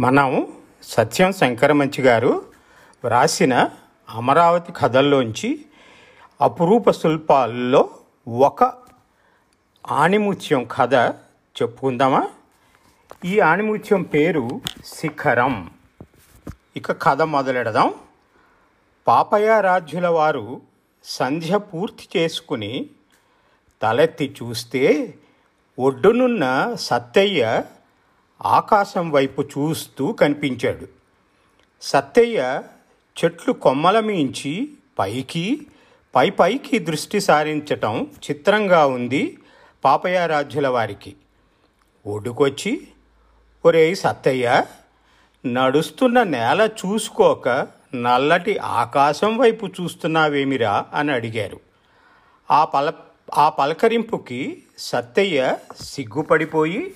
మనం సత్యం శంకరమంచి గారు వ్రాసిన అమరావతి కథల్లోంచి అపురూప శిల్పాల్లో ఒక ఆణిముత్యం కథ చెప్పుకుందామా? ఈ ఆణిముత్యం పేరు శిఖరం. ఇక కథ మొదలెడదాం. పాపయారాజ్యుల వారు సంధ్య పూర్తి చేసుకుని తలెత్తి చూస్తే ఒడ్డునున్న సత్తయ్య ఆకాశం వైపు చూస్తూ కనిపించాడు. సత్తయ్య చెట్లు కొమ్మల మించి పైకి పై పైకి దృష్టి సారించటం చిత్రంగా ఉంది పాపయారాధ్యుల వారికి. ఒడ్డుకొచ్చి ఒరేయ్ సత్తయ్య నడుస్తున్న నేల చూసుకోక నల్లటి ఆకాశం వైపు చూస్తున్నావేమిరా? అని అడిగారు. ఆ పల ఆ పలకరింపుకి సత్తయ్య సిగ్గుపడిపోయి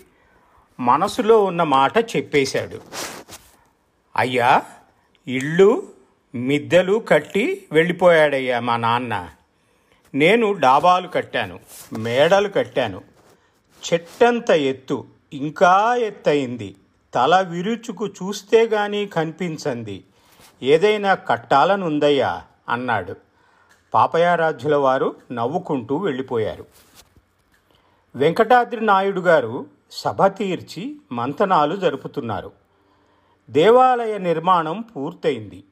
మనసులో ఉన్న మాట చెప్పేశాడు. అయ్యా ఇళ్ళు మిద్దెలు కట్టి వెళ్ళిపోయాడయ్యా మా నాన్న. నేను డాబాలు కట్టాను మేడలు కట్టాను. చెట్టంత ఎత్తు ఇంకా ఎత్తయింది. తల విరుచుకు చూస్తే గాని కనిపించంది. ఏదైనా కట్టాలనుందయ్యా అన్నాడు. పాపయారాధ్యుల వారు నవ్వుకుంటూ వెళ్ళిపోయారు. వెంకటాద్రి నాయుడు గారు సభ తీర్చి మంతనాలు జరుపుతున్నారు. దేవాలయ నిర్మాణం పూర్తయింది.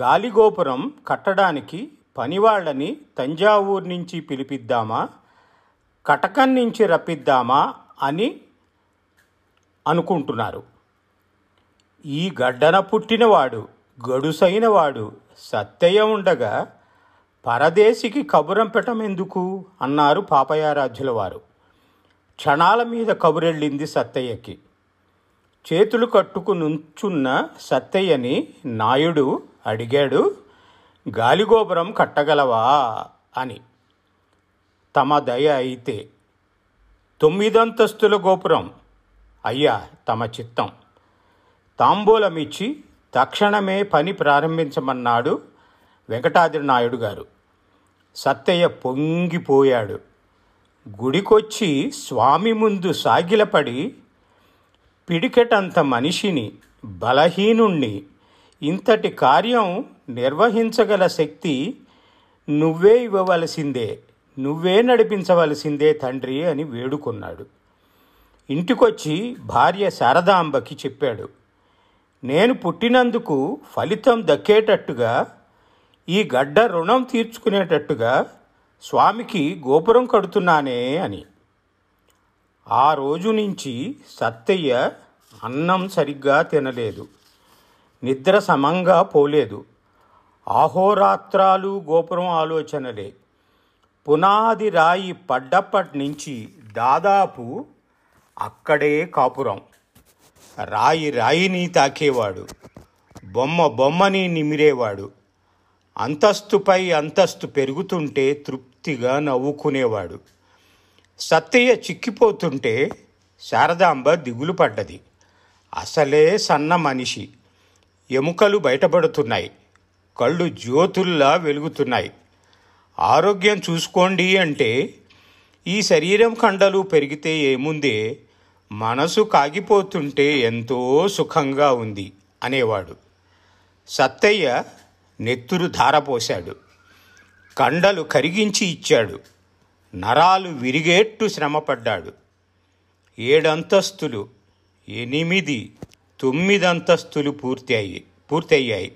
గాలిగోపురం కట్టడానికి పనివాళ్ళని తంజావూరు నుంచి పిలిపిద్దామా? కటకం నుంచి రప్పిద్దామా అని అనుకుంటున్నారు. ఈ గడ్డన పుట్టినవాడు గడుసైనవాడు సత్తయ్య ఉండగా పరదేశికి కబురంపెటం ఎందుకు అన్నారు పాపయారాధ్యుల వారు క్షణాల మీద కబురెళ్ళింది సత్తయ్యకి. చేతులు కట్టుకు నుంచున్న సత్తయ్యని నాయుడు అడిగాడు గాలిగోపురం కట్టగలవా? అని. తమ దయ అయితే. తొమ్మిదంతస్తుల గోపురం. అయ్యా తమ చిత్తం. తాంబూలమిచ్చి తక్షణమే పని ప్రారంభించమన్నాడు వెంకటాద్రి నాయుడు గారు. సత్తయ్య పొంగిపోయాడు. గుడికొచ్చి స్వామి ముందు సాగిలపడి పిడికెటంత మనిషిని బలహీనుణ్ణి ఇంతటి కార్యం నిర్వహించగల శక్తి నువ్వే ఇవ్వవలసిందే నువ్వే నడిపించవలసిందే తండ్రి అని వేడుకున్నాడు. ఇంటికొచ్చి భార్య శారదాంబకి చెప్పాడు నేను పుట్టినందుకు ఫలితం దక్కేటట్టుగా ఈ గడ్డ రుణం తీర్చుకునేటట్టుగా స్వామికి గోపురం కడుతున్నానే అని. ఆ రోజు నుంచి సత్తయ్య అన్నం సరిగ్గా తినలేదు. నిద్ర సమంగా పోలేదు. ఆహోరాత్రాలు గోపురం ఆలోచనలే. పునాది రాయి పడ్డప్పటి నుంచి దాదాపు అక్కడే కాపురం. రాయి రాయిని తాకేవాడు. బొమ్మ బొమ్మని నిమిరేవాడు. అంతస్తుపై అంతస్తు పెరుగుతుంటే తృప్తి తృప్తిగా నవ్వుకునేవాడు. సత్తయ్య చిక్కిపోతుంటే శారదాంబ దిగులు పడ్డది. అసలే సన్న మనిషి. ఎముకలు బయటపడుతున్నాయి. కళ్ళు జ్యోతుల్లా వెలుగుతున్నాయి. ఆరోగ్యం చూసుకోండి అంటే ఈ శరీరం కండలు పెరిగితే ఏముందే? మనసు కాగిపోతుంటే ఎంతో సుఖంగా ఉంది అనేవాడు. సత్తయ్య నెత్తురు ధారపోశాడు. కండలు కరిగించి ఇచ్చాడు. నరాలు విరిగేట్టు శ్రమపడ్డాడు. ఏడంతస్తులు ఎనిమిది తొమ్మిది అంతస్తులు పూర్తయ్యి పూర్తయ్యాయి.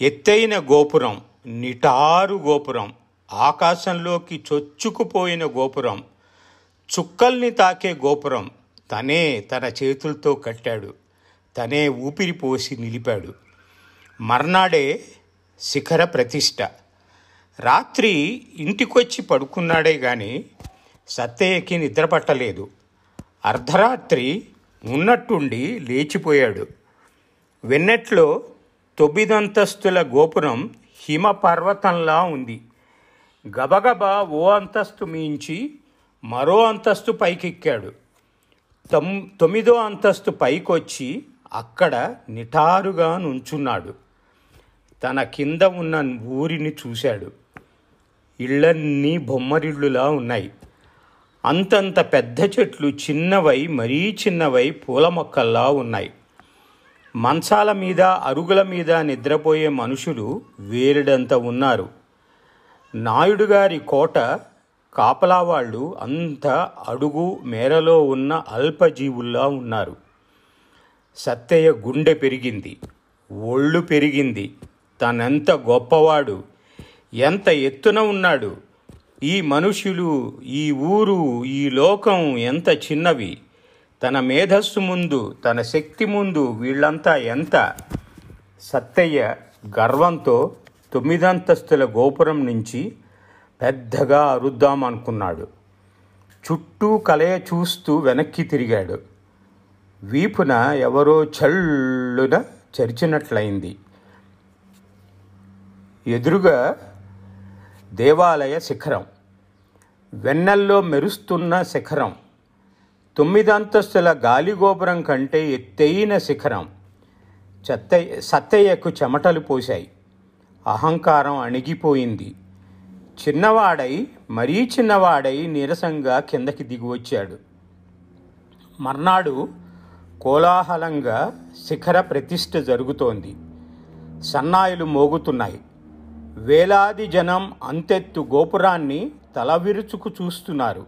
ఎత్తైన గోపురం నిటారు గోపురం ఆకాశంలోకి చొచ్చుకుపోయిన గోపురం చుక్కల్ని తాకే గోపురం తనే తన చేతులతో కట్టాడు. తనే ఊపిరి పోసి నిలిపాడు. మర్నాడే శిఖర ప్రతిష్ట. రాత్రి ఇంటికొచ్చి పడుకున్నాడే గాని సత్తయ్యకి నిద్ర పట్టలేదు. అర్ధరాత్రి ఉన్నట్టుండి లేచిపోయాడు. వెన్నెట్లో తొమ్మిదంతస్తుల గోపురం హిమ పర్వతంలా ఉంది. గబగబా ఓ అంతస్తు మించి మరో అంతస్తు పైకెక్కాడు. తొమ్ తొమ్మిదో అంతస్తు పైకొచ్చి అక్కడ నిటారుగా నుంచున్నాడు. తన కింద ఉన్న ఊరిని చూశాడు. ఇళ్ళన్నీ బొమ్మరిళ్ళులా ఉన్నాయి. అంతంత పెద్ద చెట్లు చిన్నవై మరీ చిన్నవై పూల మొక్కల్లా ఉన్నాయి. మంచాల మీద అరుగుల మీద నిద్రపోయే మనుషులు వేరుడంత ఉన్నారు. నాయుడు గారి కోట కాపలా వాళ్ళు అంత అడుగు మేరలో ఉన్న అల్పజీవుల్లా ఉన్నారు. సత్తయ్య గుండె పెరిగింది. ఒళ్ళు పెరిగింది. తనెంత గొప్పవాడు. ఎంత ఎత్తున ఉన్నాడు. ఈ మనుషులు ఈ ఊరు ఈ లోకం ఎంత చిన్నవి. తన మేధస్సు ముందు తన శక్తి ముందు వీళ్ళంతా ఎంత. సత్తయ్య గర్వంతో తొమ్మిదంతస్తుల గోపురం నుంచి పెద్దగా అరుద్దామనుకున్నాడు చుట్టూ కలయ చూస్తూ వెనక్కి తిరిగాడు. వీపున ఎవరో చల్లున చరిచినట్లయింది. ఎదురుగా దేవాలయ శిఖరం. వెన్నెల్లో మెరుస్తున్న శిఖరం. తొమ్మిదంతస్తుల గాలిగోపురం కంటే ఎత్తైన శిఖరం. చెత్తయ్య సత్తయ్యకు చెమటలు పోశాయి. అహంకారం అణిగిపోయింది. చిన్నవాడై మరీ చిన్నవాడై నీరసంగా కిందకి దిగి వచ్చాడు మర్నాడు కోలాహలంగా శిఖర ప్రతిష్ఠ జరుగుతోంది. సన్నాయిలు మోగుతున్నాయి. వేలాది జనం అంతెత్తు గోపురాన్ని తల విరుచుకు చూస్తున్నారు.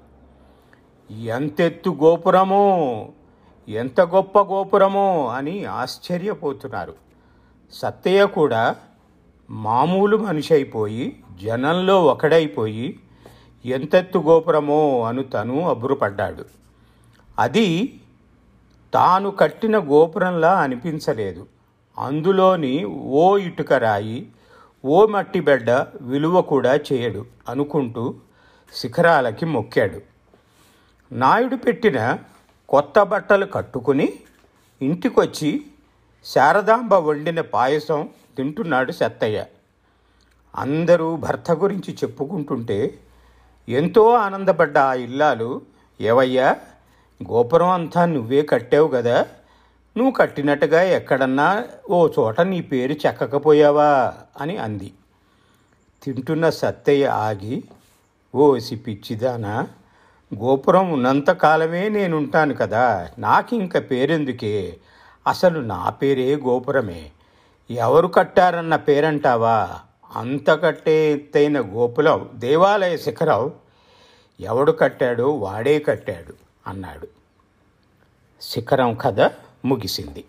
ఎంతెత్తు గోపురమో? ఎంత గొప్ప గోపురమో? అని ఆశ్చర్యపోతున్నారు. సత్తయ్య కూడా మామూలు మనిషి అయిపోయి జనంలో ఒకడైపోయి ఎంతెత్తు గోపురమో? అను తను అబ్బురపడ్డాడు. అది తాను కట్టిన గోపురంలా అనిపించలేదు. అందులోని ఓ ఇటుక రాయి ఓ మట్టి బిడ్డ విలువ కూడా చేయడు అనుకుంటూ శిఖరాలకి మొక్కాడు. నాయుడు పెట్టిన కొత్త బట్టలు కట్టుకుని ఇంటికొచ్చి శారదాంబ వండిన పాయసం తింటున్నాడు సత్తయ్య అందరూ భర్త గురించి చెప్పుకుంటుంటే ఎంతో ఆనందపడ్డ ఆ ఇల్లాలు. ఏవయ్యా గోపురం అంతా నువ్వే కట్టావు కదా నువ్వు కట్టినట్టుగా ఎక్కడన్నా ఓ చోట నీ పేరు చెక్కకపోయావా అని అంది. తింటున్న సత్తయ్య ఆగి ఓసి పిచ్చిదానా గోపురం ఉన్నంత కాలమే నేనుంటాను కదా నాకింక పేరెందుకే? అసలు నా పేరే గోపురమే. ఎవరు కట్టారన్న పేరంటావా? అంతకట్టే ఎత్తైన గోపురం దేవాలయ శిఖరం ఎవడు కట్టాడో వాడే కట్టాడు అన్నాడు. శిఖరం కదా? ముగిసింది